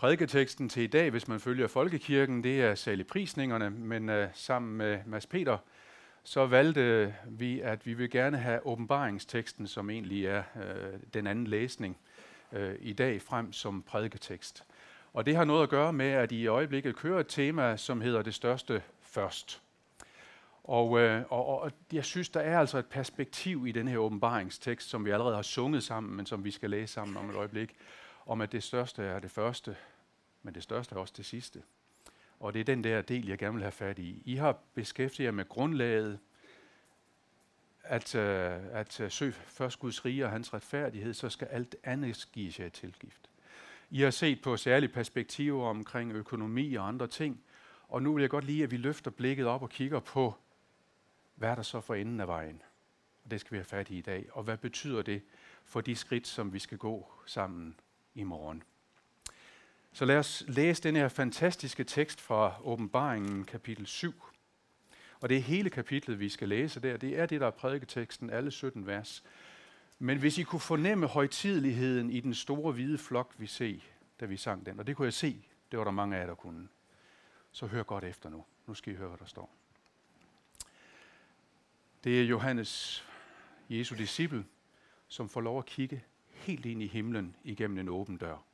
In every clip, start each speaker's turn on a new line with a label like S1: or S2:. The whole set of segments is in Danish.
S1: Prædiketeksten til i dag, hvis man følger folkekirken, det er saligprisningerne, men uh, sammen med Mads Peter, så valgte vi, at vi vil gerne have åbenbaringsteksten, som egentlig er uh, den anden læsning uh, i dag, frem som prædiketekst. Og det har noget at gøre med, at I i øjeblikket kører et tema, som hedder det største først. Og, øh, og, og jeg synes, der er altså et perspektiv i den her åbenbaringstekst, som vi allerede har sunget sammen, men som vi skal læse sammen om et øjeblik, om at det største er det første, men det største er også det sidste. Og det er den der del, jeg gerne vil have fat i. I har beskæftiget jer med grundlaget, at, øh, at søge søg først Guds rige og hans retfærdighed, så skal alt andet gives jer tilgift. I har set på særlige perspektiver omkring økonomi og andre ting, og nu vil jeg godt lige, at vi løfter blikket op og kigger på, hvad er der så for enden af vejen? Og det skal vi have fat i i dag. Og hvad betyder det for de skridt, som vi skal gå sammen i morgen? Så lad os læse den her fantastiske tekst fra åbenbaringen kapitel 7. Og det er hele kapitlet, vi skal læse der. Det er det, der er prædiketeksten, alle 17 vers. Men hvis I kunne fornemme højtideligheden i den store hvide flok, vi se, da vi sang den, og det kunne jeg se, det var der mange af jer, der kunne, så hør godt efter nu. Nu skal I høre, hvad der står. Det er Johannes, Jesu disciple, som får lov at kigge helt ind i himlen igennem en åben dør.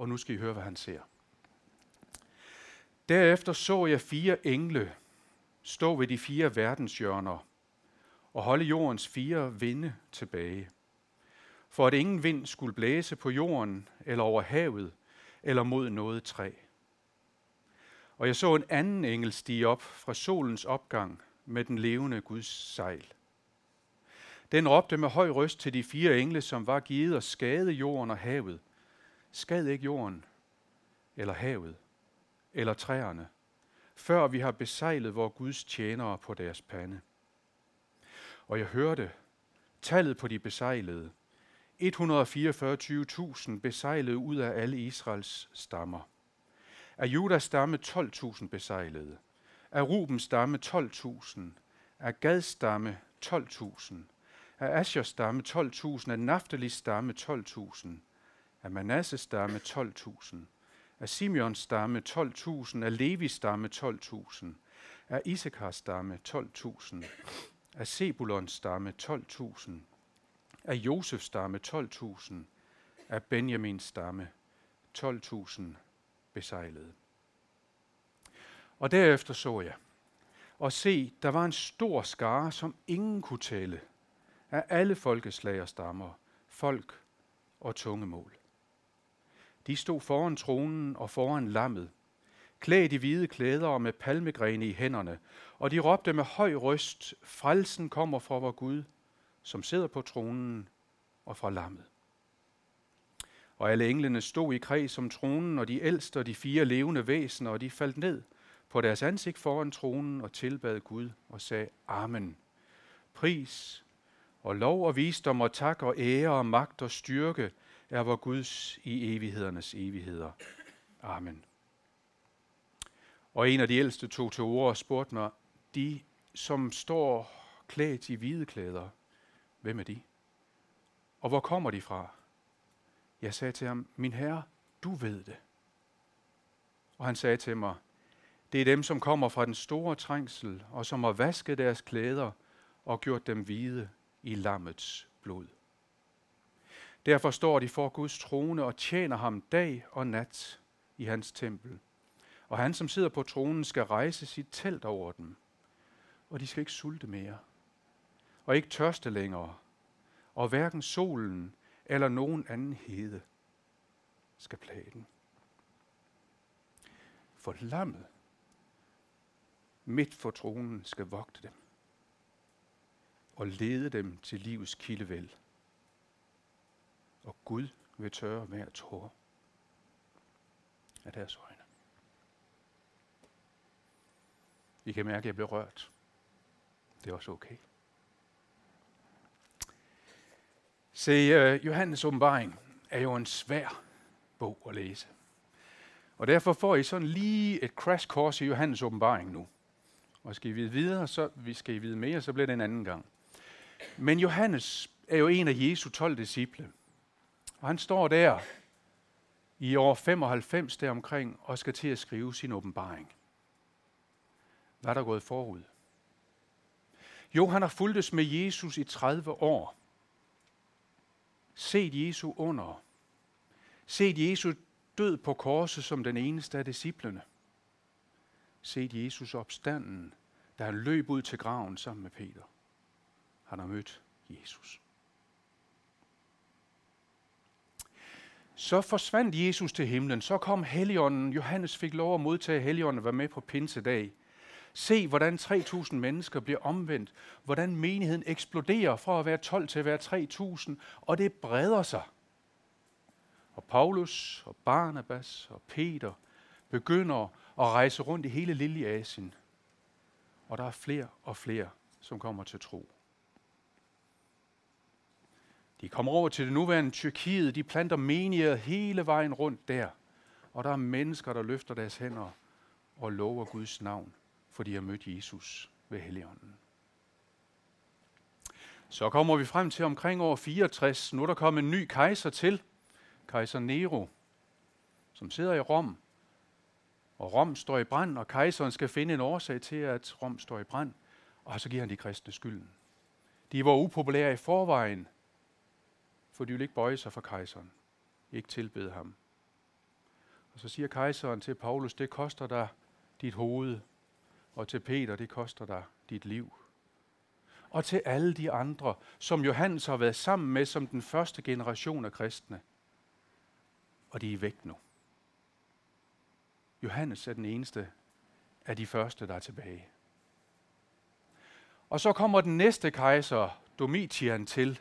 S1: Og nu skal I høre, hvad han ser. Derefter så jeg fire engle stå ved de fire verdenshjørner og holde jordens fire vinde tilbage. For at ingen vind skulle blæse på jorden eller over havet eller mod noget træ. Og jeg så en anden engel stige op fra solens opgang med den levende Guds sejl. Den råbte med høj røst til de fire engle, som var givet at skade jorden og havet. Skad ikke jorden, eller havet, eller træerne, før vi har besejlet vor Guds tjenere på deres pande. Og jeg hørte tallet på de besejlede. 144.000 besejlede ud af alle Israels stammer. Af Judas stamme 12.000 besejlede af Rubens stamme 12.000, af Gads stamme 12.000, af Asjers stamme 12.000, af Naftalis stamme 12.000, af Manasses stamme 12.000, af Simeons stamme 12.000, af Levis stamme 12.000, af Isakars stamme 12.000, af Sebulons stamme 12.000, af Josefs stamme 12.000, af Benjamins stamme 12.000 besejlede. Og derefter så jeg, og se, der var en stor skare, som ingen kunne tælle, af alle folkeslag og stammer, folk og tungemål. De stod foran tronen og foran lammet, klædt i hvide klæder og med palmegrene i hænderne, og de råbte med høj røst, frelsen kommer fra vor Gud, som sidder på tronen og fra lammet. Og alle englene stod i kreds om tronen, og de ældste og de fire levende væsener, og de faldt ned – på deres ansigt foran tronen og tilbad Gud og sagde, Amen. Pris og lov og visdom og tak og ære og magt og styrke er vor Guds i evighedernes evigheder. Amen. Og en af de ældste tog til ord og spurgte mig, de som står klædt i hvide klæder, hvem er de? Og hvor kommer de fra? Jeg sagde til ham, min herre, du ved det. Og han sagde til mig, det er dem, som kommer fra den store trængsel, og som har vasket deres klæder og gjort dem hvide i lammets blod. Derfor står de for Guds trone og tjener ham dag og nat i hans tempel. Og han, som sidder på tronen, skal rejse sit telt over dem. Og de skal ikke sulte mere. Og ikke tørste længere. Og hverken solen eller nogen anden hede skal plage den. For lammet midt for tronen skal vogte dem og lede dem til livets kildevæld. Og Gud vil tørre hver tår af deres øjne. I kan mærke, at jeg bliver rørt. Det er også okay. Se, uh, Johannes åbenbaring er jo en svær bog at læse. Og derfor får I sådan lige et crash course i Johannes åbenbaring nu. Og skal I vide videre, så vi skal I vide mere, så bliver det en anden gang. Men Johannes er jo en af Jesu 12 disciple. Og han står der i år 95 deromkring og skal til at skrive sin åbenbaring. Hvad er der gået forud? Jo, han har fulgtes med Jesus i 30 år. Set Jesu under. Set Jesus død på korset som den eneste af disciplene. Set Jesus opstanden, da han løb ud til graven sammen med Peter. Han har mødt Jesus. Så forsvandt Jesus til himlen. Så kom Helligånden. Johannes fik lov at modtage Helligånden og være med på pinsedag. Se, hvordan 3.000 mennesker bliver omvendt. Hvordan menigheden eksploderer fra at være 12 til at være 3.000. Og det breder sig. Og Paulus og Barnabas og Peter begynder at rejse rundt i hele Lille Asien. Og der er flere og flere, som kommer til tro. De kommer over til det nuværende Tyrkiet. De planter menigheder hele vejen rundt der. Og der er mennesker, der løfter deres hænder og lover Guds navn, for de har mødt Jesus ved Helligånden. Så kommer vi frem til omkring år 64. Nu er der kommet en ny kejser til. Kejser Nero, som sidder i Rom. Og Rom står i brand, og kejseren skal finde en årsag til, at Rom står i brand. Og så giver han de kristne skylden. De var upopulære i forvejen, for de vil ikke bøje sig for kejseren, ikke tilbede ham. Og så siger kejseren til Paulus, det koster dig dit hoved, og til Peter, det koster dig dit liv. Og til alle de andre, som Johannes har været sammen med som den første generation af kristne. Og de er væk nu. Johannes er den eneste af de første, der er tilbage. Og så kommer den næste kejser, Domitian, til,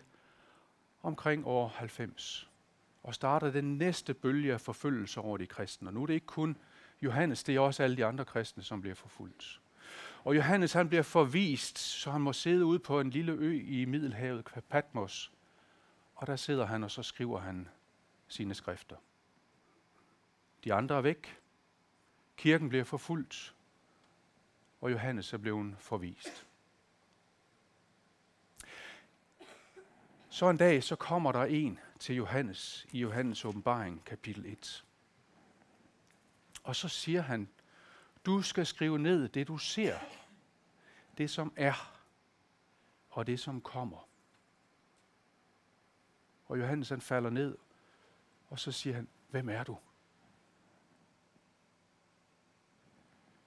S1: omkring år 90 og starter den næste bølge af forfølgelse over de kristne. Og nu er det ikke kun Johannes, det er også alle de andre kristne, som bliver forfulgt. Og Johannes han bliver forvist, så han må sidde ude på en lille ø i Middelhavet, Patmos. Og der sidder han, og så skriver han sine skrifter. De andre er væk. Kirken bliver forfulgt. Og Johannes er blevet forvist. Så en dag, så kommer der en til Johannes i Johannes åbenbaring, kapitel 1. Og så siger han, du skal skrive ned det, du ser, det som er, og det som kommer. Og Johannes han falder ned, og så siger han, hvem er du?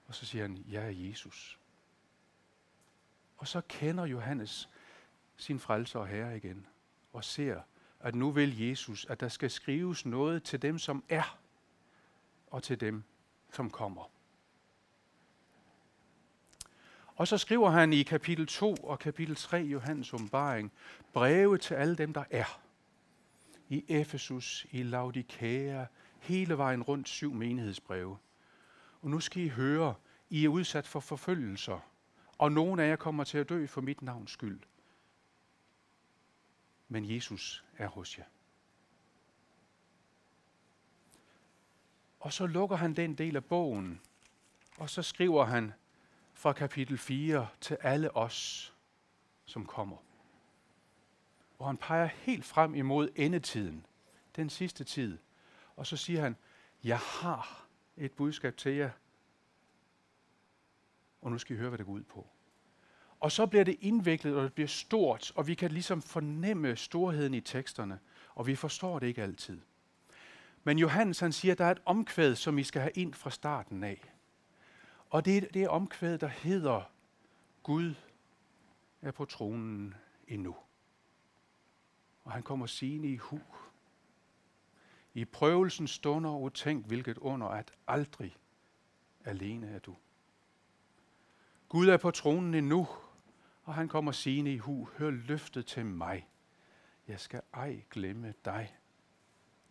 S1: Og så siger han, jeg er Jesus. Og så kender Johannes sin frelser og herre igen og ser, at nu vil Jesus, at der skal skrives noget til dem, som er, og til dem, som kommer. Og så skriver han i kapitel 2 og kapitel 3 Johannes åbenbaring breve til alle dem, der er. I Efesus, i Laodikea, hele vejen rundt syv menighedsbreve. Og nu skal I høre, I er udsat for forfølgelser, og nogen af jer kommer til at dø for mit navns skyld men Jesus er hos jer. Og så lukker han den del af bogen, og så skriver han fra kapitel 4 til alle os, som kommer. Og han peger helt frem imod endetiden, den sidste tid. Og så siger han, jeg har et budskab til jer, og nu skal I høre, hvad det går ud på. Og så bliver det indviklet, og det bliver stort, og vi kan ligesom fornemme storheden i teksterne, og vi forstår det ikke altid. Men Johannes han siger, at der er et omkvæd, som I skal have ind fra starten af. Og det er det omkvæd, der hedder, Gud er på tronen endnu. Og han kommer sigende i hu. I prøvelsen stunder og tænk, hvilket under, at aldrig alene er du. Gud er på tronen endnu, og han kommer sigende i hu, hør løftet til mig. Jeg skal ej glemme dig.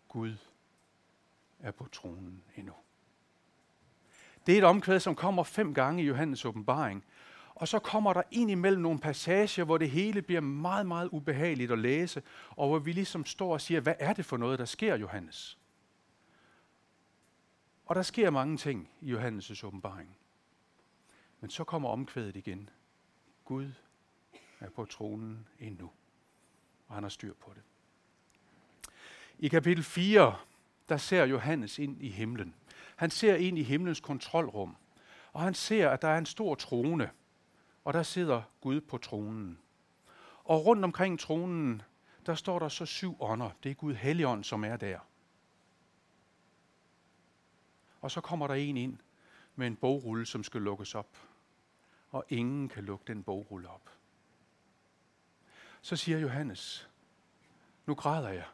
S1: Gud er på tronen endnu. Det er et omkvæd, som kommer fem gange i Johannes åbenbaring. Og så kommer der ind imellem nogle passager, hvor det hele bliver meget, meget ubehageligt at læse, og hvor vi ligesom står og siger, hvad er det for noget, der sker, Johannes? Og der sker mange ting i Johannes' åbenbaring. Men så kommer omkvædet igen. Gud er på tronen endnu, og han har styr på det. I kapitel 4, der ser Johannes ind i himlen. Han ser ind i himlens kontrolrum, og han ser, at der er en stor trone, og der sidder Gud på tronen. Og rundt omkring tronen, der står der så syv ånder. Det er Gud Helligånd, som er der. Og så kommer der en ind med en bogrulle, som skal lukkes op. Og ingen kan lukke den bogrulle op. Så siger Johannes, nu græder jeg,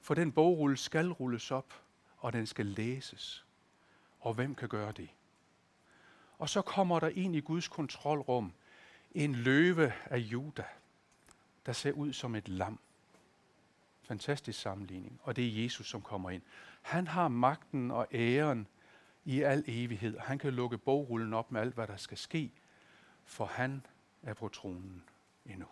S1: for den bogrulle skal rulles op, og den skal læses. Og hvem kan gøre det? Og så kommer der ind i Guds kontrolrum en løve af Juda, der ser ud som et lam. Fantastisk sammenligning. Og det er Jesus, som kommer ind. Han har magten og æren i al evighed. Han kan lukke bogrullen op med alt, hvad der skal ske, for han er på tronen endnu.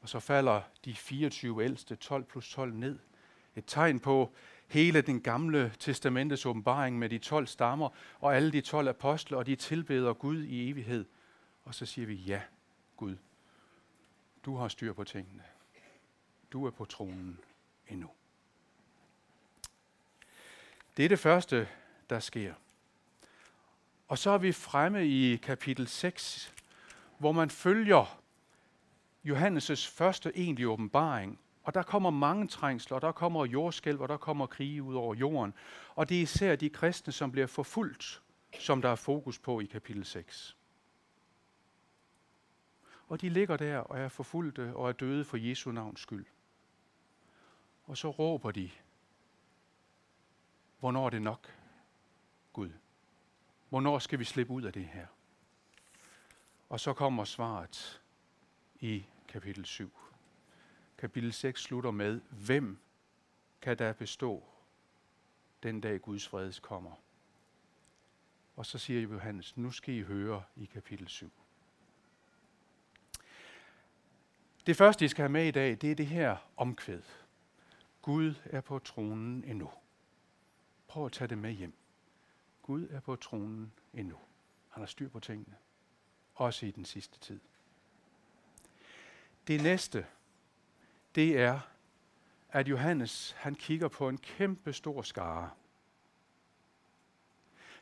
S1: Og så falder de 24 ældste 12 plus 12 ned. Et tegn på hele den gamle testamentets åbenbaring med de 12 stammer og alle de 12 apostle, og de tilbeder Gud i evighed. Og så siger vi, ja, Gud, du har styr på tingene. Du er på tronen endnu. Det er det første, der sker. Og så er vi fremme i kapitel 6, hvor man følger Johannes' første egentlige åbenbaring. Og der kommer mange trængsler, og der kommer jordskælv, og der kommer krige ud over jorden. Og det er især de kristne, som bliver forfulgt, som der er fokus på i kapitel 6. Og de ligger der og er forfulgte og er døde for Jesu navns skyld. Og så råber de, hvornår er det nok, Gud? Hvornår skal vi slippe ud af det her? Og så kommer svaret i kapitel 7. Kapitel 6 slutter med, hvem kan der bestå den dag Guds fred kommer? Og så siger Johannes, nu skal I høre i kapitel 7. Det første, I skal have med i dag, det er det her omkvæd. Gud er på tronen endnu. Prøv at tage det med hjem. Gud er på tronen endnu. Han har styr på tingene. Også i den sidste tid. Det næste, det er, at Johannes han kigger på en kæmpe stor skare.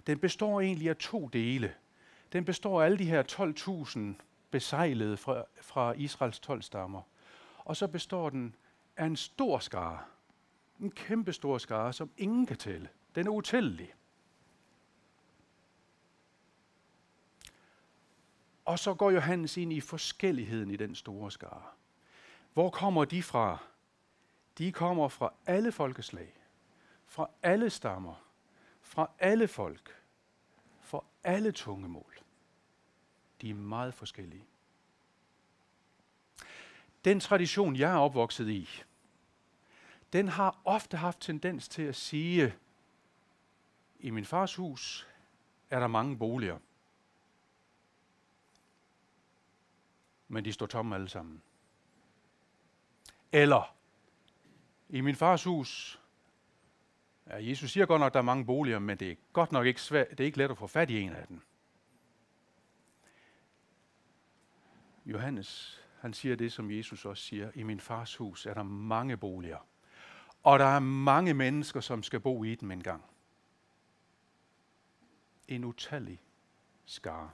S1: Den består egentlig af to dele. Den består af alle de her 12.000 besejlede fra, fra Israels 12 stammer. Og så består den af en stor skare. En kæmpe stor skare, som ingen kan tælle. Den er utællelig. Og så går Johannes ind i forskelligheden i den store skare. Hvor kommer de fra? De kommer fra alle folkeslag, fra alle stammer, fra alle folk, fra alle tungemål. De er meget forskellige. Den tradition, jeg er opvokset i, den har ofte haft tendens til at sige, i min fars hus er der mange boliger. Men de står tomme alle sammen. Eller, i min fars hus, ja, Jesus siger godt nok, at der er mange boliger, men det er godt nok ikke, svært, det er ikke let at få fat i en af dem. Johannes, han siger det, som Jesus også siger. I min fars hus er der mange boliger. Og der er mange mennesker, som skal bo i dem engang. En utallig skare.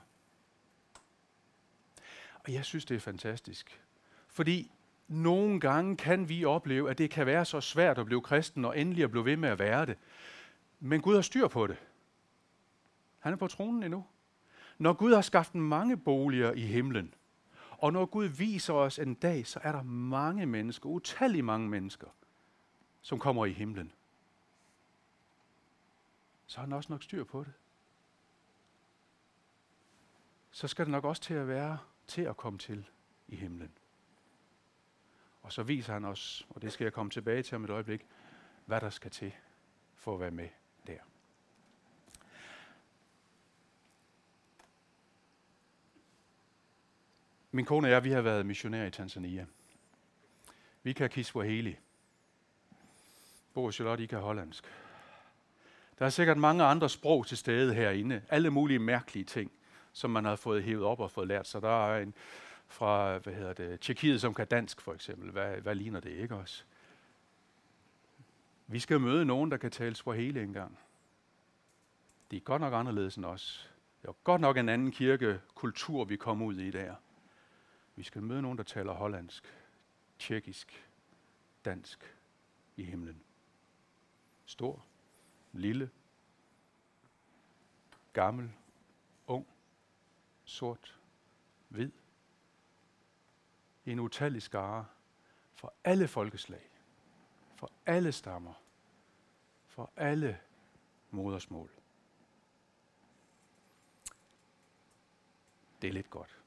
S1: Og jeg synes, det er fantastisk. Fordi nogle gange kan vi opleve, at det kan være så svært at blive kristen, og endelig at blive ved med at være det. Men Gud har styr på det. Han er på tronen endnu. Når Gud har skabt mange boliger i himlen, og når Gud viser os en dag, så er der mange mennesker, utallige mange mennesker, som kommer i himlen. Så har han også nok styr på det. Så skal det nok også til at være til at komme til i himlen. Og så viser han os, og det skal jeg komme tilbage til om et øjeblik, hvad der skal til for at være med der. Min kone og jeg, vi har været missionærer i Tanzania. Vi kan Kiswahili. Bo og Charlotte, I kan hollandsk. Der er sikkert mange andre sprog til stede herinde. Alle mulige mærkelige ting, som man har fået hævet op og fået lært. Så der er en fra, hvad hedder det, Tjekkiet, som kan dansk for eksempel. Hvad, hvad ligner det ikke også? Vi skal møde nogen, der kan tale Swahili engang. De er godt nok anderledes end os. Det er godt nok en anden kirkekultur, vi kommer ud i der. Vi skal møde nogen, der taler hollandsk, tjekkisk, dansk i himlen. Stor, lille, gammel, sort, hvid. En utallig skare for alle folkeslag, for alle stammer, for alle modersmål. Det er lidt godt.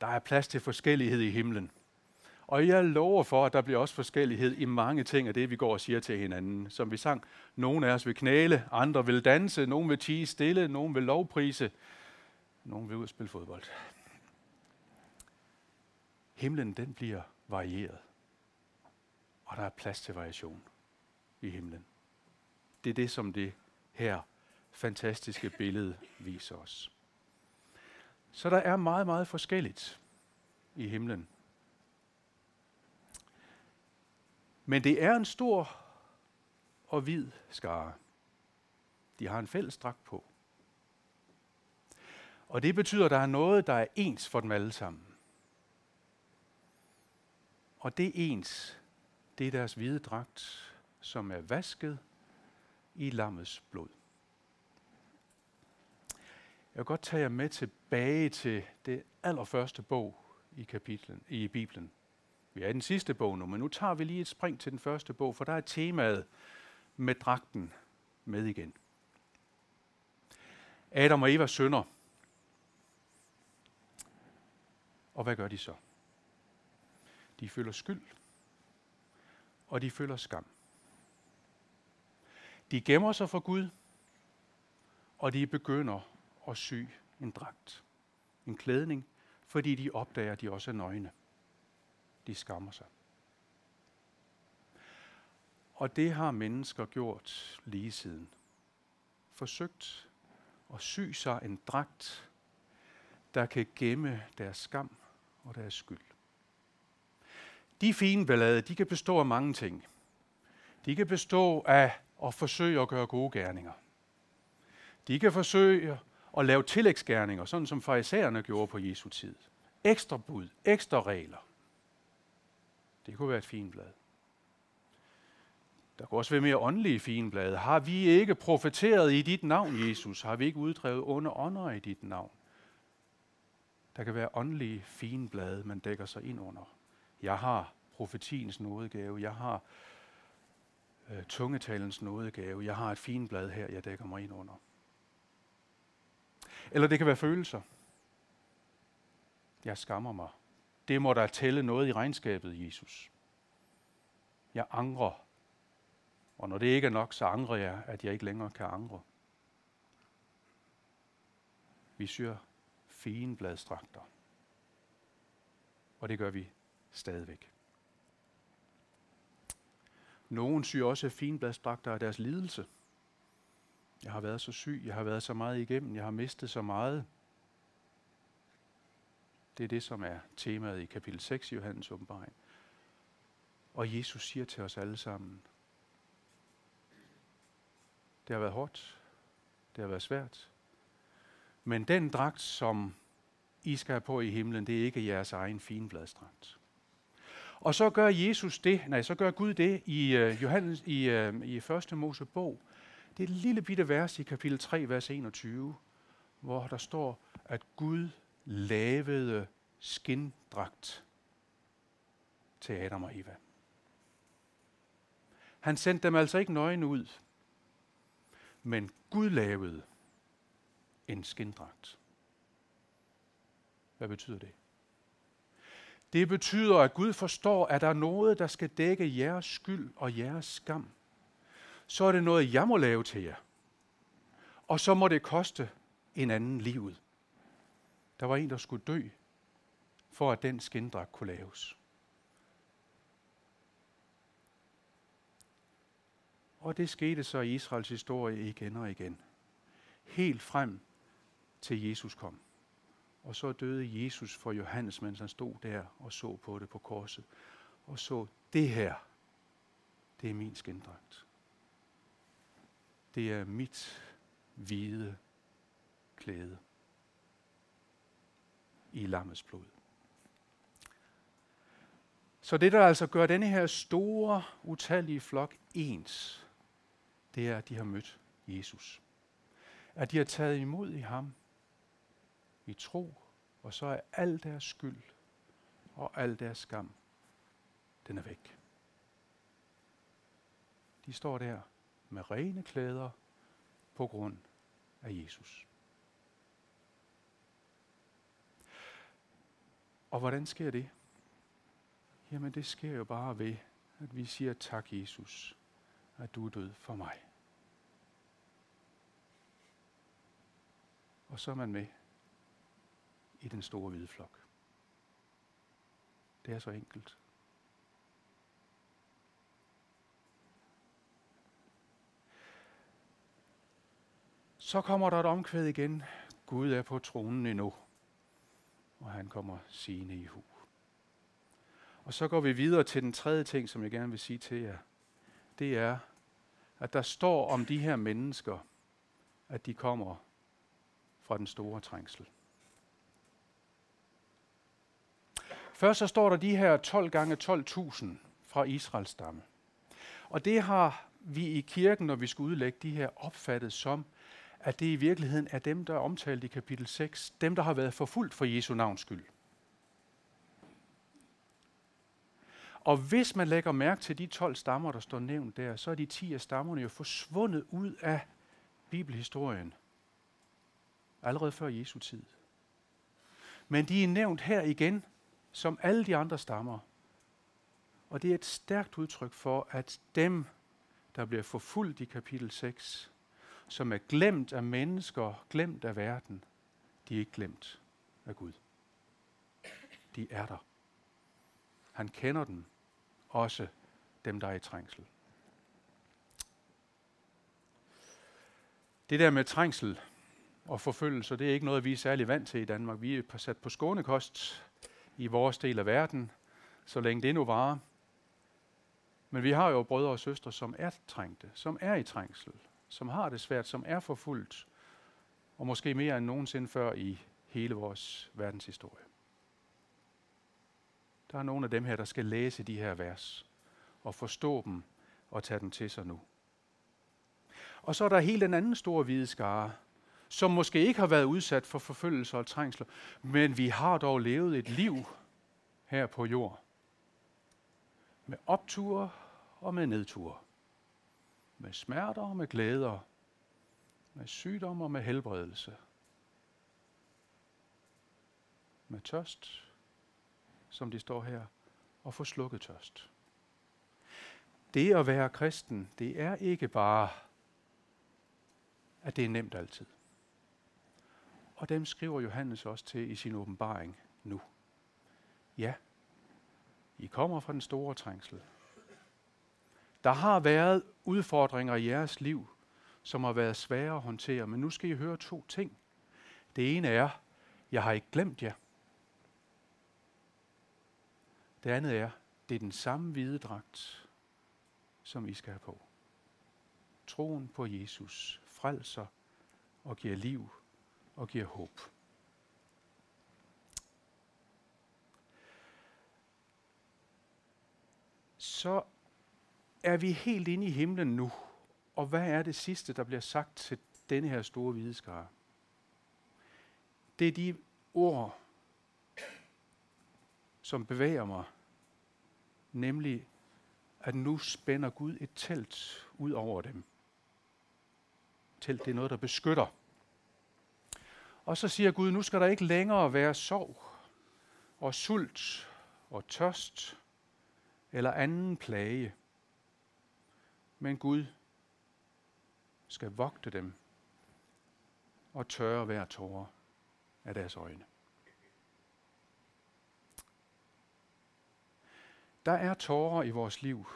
S1: Der er plads til forskellighed i himlen. Og jeg lover for, at der bliver også forskellighed i mange ting af det, vi går og siger til hinanden. Som vi sang, nogle af os vil knæle, andre vil danse, nogle vil tige stille, nogle vil lovprise, nogen vil ud og spille fodbold. Himlen, den bliver varieret. Og der er plads til variation i himlen. Det er det, som det her fantastiske billede viser os. Så der er meget, meget forskelligt i himlen. Men det er en stor og hvid skare. De har en fælles dragt på. Og det betyder, at der er noget, der er ens for dem alle sammen. Og det ens, det er deres hvide dragt, som er vasket i lammets blod. Jeg vil godt tage jer med tilbage til det allerførste bog i kapitlen i Bibelen. Vi er i den sidste bog nu, men nu tager vi lige et spring til den første bog, for der er temaet med dragten med igen. Adam og Eva sønder. Og hvad gør de så? De føler skyld, og de føler skam. De gemmer sig for Gud, og de begynder at sy en dragt, en klædning, fordi de opdager, at de også er nøgne. De skammer sig. Og det har mennesker gjort lige siden. Forsøgt at sy sig en dragt, der kan gemme deres skam og deres skyld. De fine ballade, de kan bestå af mange ting. De kan bestå af at forsøge at gøre gode gerninger. De kan forsøge at lave tillægsgerninger, sådan som farisæerne gjorde på Jesu tid. Ekstra bud, ekstra regler. Det kunne være et fint blad. Der kunne også være mere åndelige fine blade. Har vi ikke profeteret i dit navn, Jesus? Har vi ikke uddrevet onde ånder i dit navn? Der kan være åndelige fine blade, man dækker sig ind under. Jeg har profetiens nådegave. Jeg har øh, tungetalens nådegave. Jeg har et fint blad her, jeg dækker mig ind under. Eller det kan være følelser. Jeg skammer mig. Det må der tælle noget i regnskabet, Jesus. Jeg angrer. Og når det ikke er nok, så angrer jeg, at jeg ikke længere kan angre. Vi syr finbladstrakter. Og det gør vi stadigvæk. Nogen syr også finbladstrakter af deres lidelse. Jeg har været så syg, jeg har været så meget igennem, jeg har mistet så meget. Det er det, som er temaet i kapitel 6 i Johannes åbenbaring. Og Jesus siger til os alle sammen, det har været hårdt, det har været svært, men den dragt, som I skal have på i himlen, det er ikke jeres egen finbladsdragt. Og så gør Jesus det, nej, så gør Gud det i uh, Johannes i, uh, i 1. Mosebog. Det er et lille bitte vers i kapitel 3, vers 21, hvor der står, at Gud lavede skindragt til Adam og Eva. Han sendte dem altså ikke nøgen ud, men Gud lavede en skindragt. Hvad betyder det? Det betyder, at Gud forstår, at der er noget, der skal dække jeres skyld og jeres skam. Så er det noget, jeg må lave til jer. Og så må det koste en anden livet. Der var en, der skulle dø, for at den skindragt kunne laves. Og det skete så i Israels historie igen og igen. Helt frem til Jesus kom. Og så døde Jesus for Johannes, mens han stod der og så på det på korset. Og så det her, det er min skindragt. Det er mit hvide klæde i lammets blod. Så det, der altså gør denne her store, utallige flok ens, det er, at de har mødt Jesus. At de har taget imod i ham i tro, og så er al deres skyld og al deres skam, den er væk. De står der med rene klæder på grund af Jesus. Og hvordan sker det? Jamen det sker jo bare ved, at vi siger tak Jesus, at du er død for mig. Og så er man med i den store hvide flok. Det er så enkelt. Så kommer der et omkvæd igen. Gud er på tronen endnu, og han kommer sigende i hu. Og så går vi videre til den tredje ting, som jeg gerne vil sige til jer. Det er, at der står om de her mennesker, at de kommer fra den store trængsel. Først så står der de her 12 gange 12.000 fra Israels stamme. Og det har vi i kirken, når vi skal udlægge de her, opfattet som, at det i virkeligheden er dem, der er omtalt i kapitel 6, dem, der har været forfulgt for Jesu navns skyld. Og hvis man lægger mærke til de 12 stammer, der står nævnt der, så er de 10 af stammerne jo forsvundet ud af bibelhistorien. Allerede før Jesu tid. Men de er nævnt her igen, som alle de andre stammer. Og det er et stærkt udtryk for, at dem, der bliver forfulgt i kapitel 6, som er glemt af mennesker, glemt af verden, de er ikke glemt af Gud. De er der. Han kender dem, også dem, der er i trængsel. Det der med trængsel og forfølgelse, det er ikke noget, vi er særlig vant til i Danmark. Vi er sat på skånekost i vores del af verden, så længe det nu varer. Men vi har jo brødre og søstre, som er trængte, som er i trængsel, som har det svært, som er forfulgt, og måske mere end nogensinde før i hele vores verdenshistorie. Der er nogle af dem her, der skal læse de her vers og forstå dem og tage dem til sig nu. Og så er der helt den anden store hvide skare, som måske ikke har været udsat for forfølgelse og trængsler, men vi har dog levet et liv her på jord. Med opture og med nedture. Med smerter og med glæder. Med sygdom og med helbredelse. Med tørst, som de står her, og få slukket tørst. Det at være kristen, det er ikke bare, at det er nemt altid. Og dem skriver Johannes også til i sin åbenbaring nu. Ja, I kommer fra den store trængsel. Der har været udfordringer i jeres liv, som har været svære at håndtere, men nu skal I høre to ting. Det ene er, jeg har ikke glemt jer. Det andet er, det er den samme hvide dragt, som I skal have på. Troen på Jesus frelser og giver liv og giver håb. Så er vi helt inde i himlen nu. Og hvad er det sidste, der bliver sagt til denne her store videskare? Det er de ord, som bevæger mig, nemlig at nu spænder Gud et telt ud over dem. Telt det er noget, der beskytter. Og så siger Gud, nu skal der ikke længere være sorg og sult og tørst eller anden plage. Men Gud skal vogte dem og tørre hver tårer af deres øjne. Der er tårer i vores liv,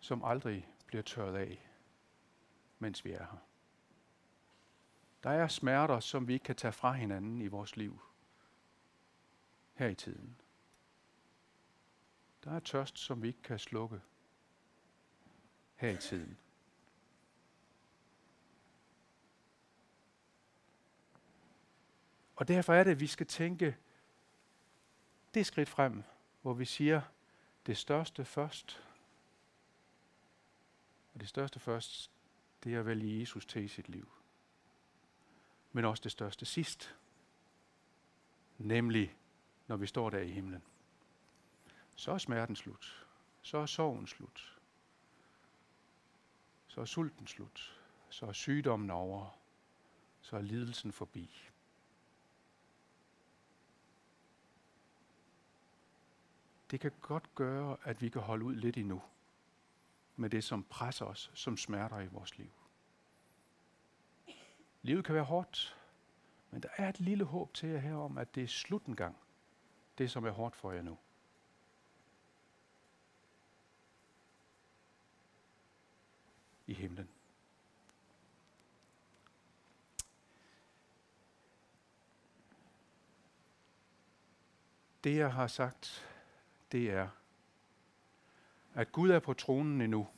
S1: som aldrig bliver tørret af, mens vi er her. Der er smerter, som vi ikke kan tage fra hinanden i vores liv her i tiden. Der er tørst, som vi ikke kan slukke her i tiden. Og derfor er det, at vi skal tænke det skridt frem, hvor vi siger det største først. Og det største først, det er at vælge Jesus til i sit liv. Men også det største sidst. Nemlig, når vi står der i himlen. Så er smerten slut. Så er sorgen slut. Så er sulten slut. Så er sygdommen over. Så er lidelsen forbi. det kan godt gøre, at vi kan holde ud lidt endnu med det, som presser os, som smerter i vores liv. Livet kan være hårdt, men der er et lille håb til jer her om, at det er slut en gang, det som er hårdt for jer nu. I himlen. Det jeg har sagt det er, at Gud er på tronen endnu.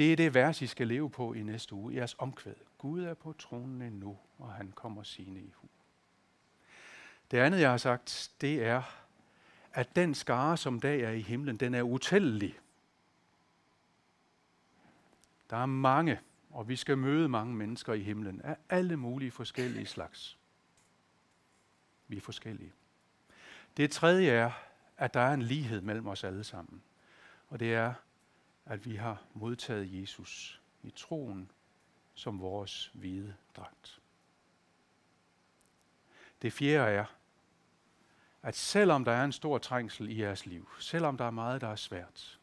S1: Det er det vers, I skal leve på i næste uge, jeres omkvæd. Gud er på tronen endnu, og han kommer sine i hu. Det andet, jeg har sagt, det er, at den skare, som dag er i himlen, den er utællelig. Der er mange, og vi skal møde mange mennesker i himlen af alle mulige forskellige slags. Vi er forskellige. Det tredje er, at der er en lighed mellem os alle sammen. Og det er, at vi har modtaget Jesus i troen som vores hvide dragt. Det fjerde er, at selvom der er en stor trængsel i jeres liv, selvom der er meget, der er svært,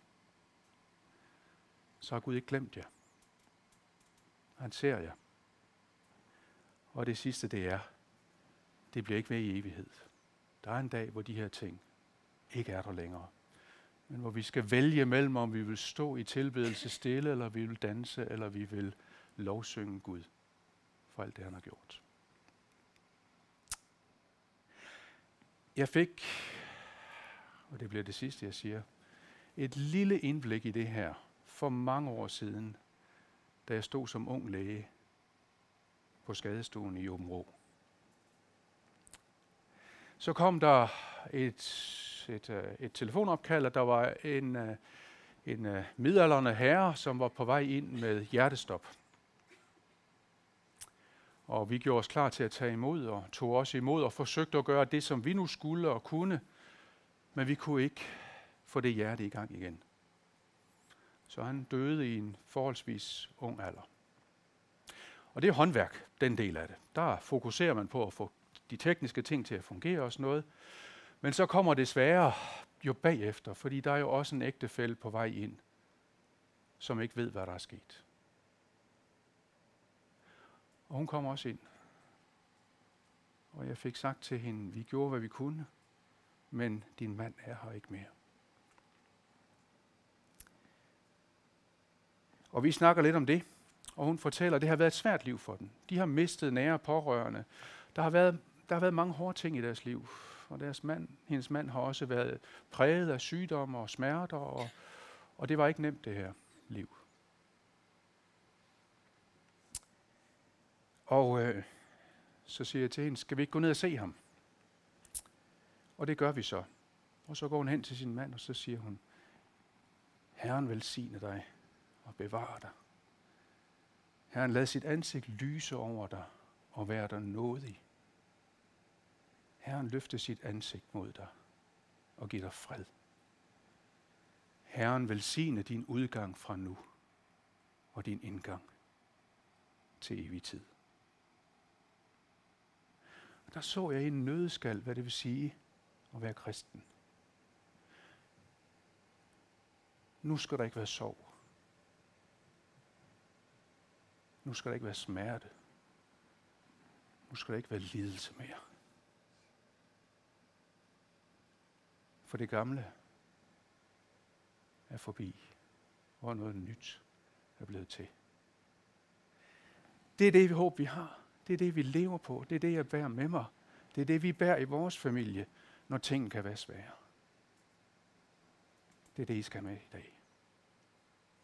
S1: så har Gud ikke glemt jer. Han ser jer. Og det sidste, det er, det bliver ikke ved i evighed. Der er en dag, hvor de her ting ikke er der længere. Men hvor vi skal vælge mellem, om vi vil stå i tilbedelse stille, eller vi vil danse, eller vi vil lovsynge Gud for alt det, han har gjort. Jeg fik, og det bliver det sidste, jeg siger, et lille indblik i det her for mange år siden, da jeg stod som ung læge på skadestuen i Åben så kom der et, et, øh, et telefonopkald, og der var en, øh, en øh, midalderne herre, som var på vej ind med hjertestop. Og vi gjorde os klar til at tage imod, og tog os imod og forsøgte at gøre det, som vi nu skulle og kunne, men vi kunne ikke få det hjerte i gang igen. Så han døde i en forholdsvis ung alder. Og det er håndværk, den del af det. Der fokuserer man på at få de tekniske ting til at fungere og sådan noget. Men så kommer det svære jo bagefter, fordi der er jo også en ægtefælde på vej ind, som ikke ved, hvad der er sket. Og hun kommer også ind. Og jeg fik sagt til hende, vi gjorde, hvad vi kunne, men din mand er her ikke mere. Og vi snakker lidt om det, og hun fortæller, at det har været et svært liv for dem. De har mistet nære pårørende. Der har været der har været mange hårde ting i deres liv. Og deres mand, hendes mand har også været præget af sygdom og smerter, og, og det var ikke nemt det her liv. Og øh, så siger jeg til hende, skal vi ikke gå ned og se ham? Og det gør vi så. Og så går hun hen til sin mand, og så siger hun, Herren velsigne dig og bevare dig. Herren lad sit ansigt lyse over dig og være dig nådig. Herren løfte sit ansigt mod dig og give dig fred. Herren velsigne din udgang fra nu og din indgang til evig tid. Og der så jeg i en nødskal, hvad det vil sige at være kristen. Nu skal der ikke være sorg. Nu skal der ikke være smerte. Nu skal der ikke være lidelse mere. For det gamle er forbi, og noget nyt er blevet til. Det er det, vi håber, vi har. Det er det, vi lever på. Det er det, jeg bærer med mig. Det er det, vi bærer i vores familie, når ting kan være svære. Det er det, I skal med i dag.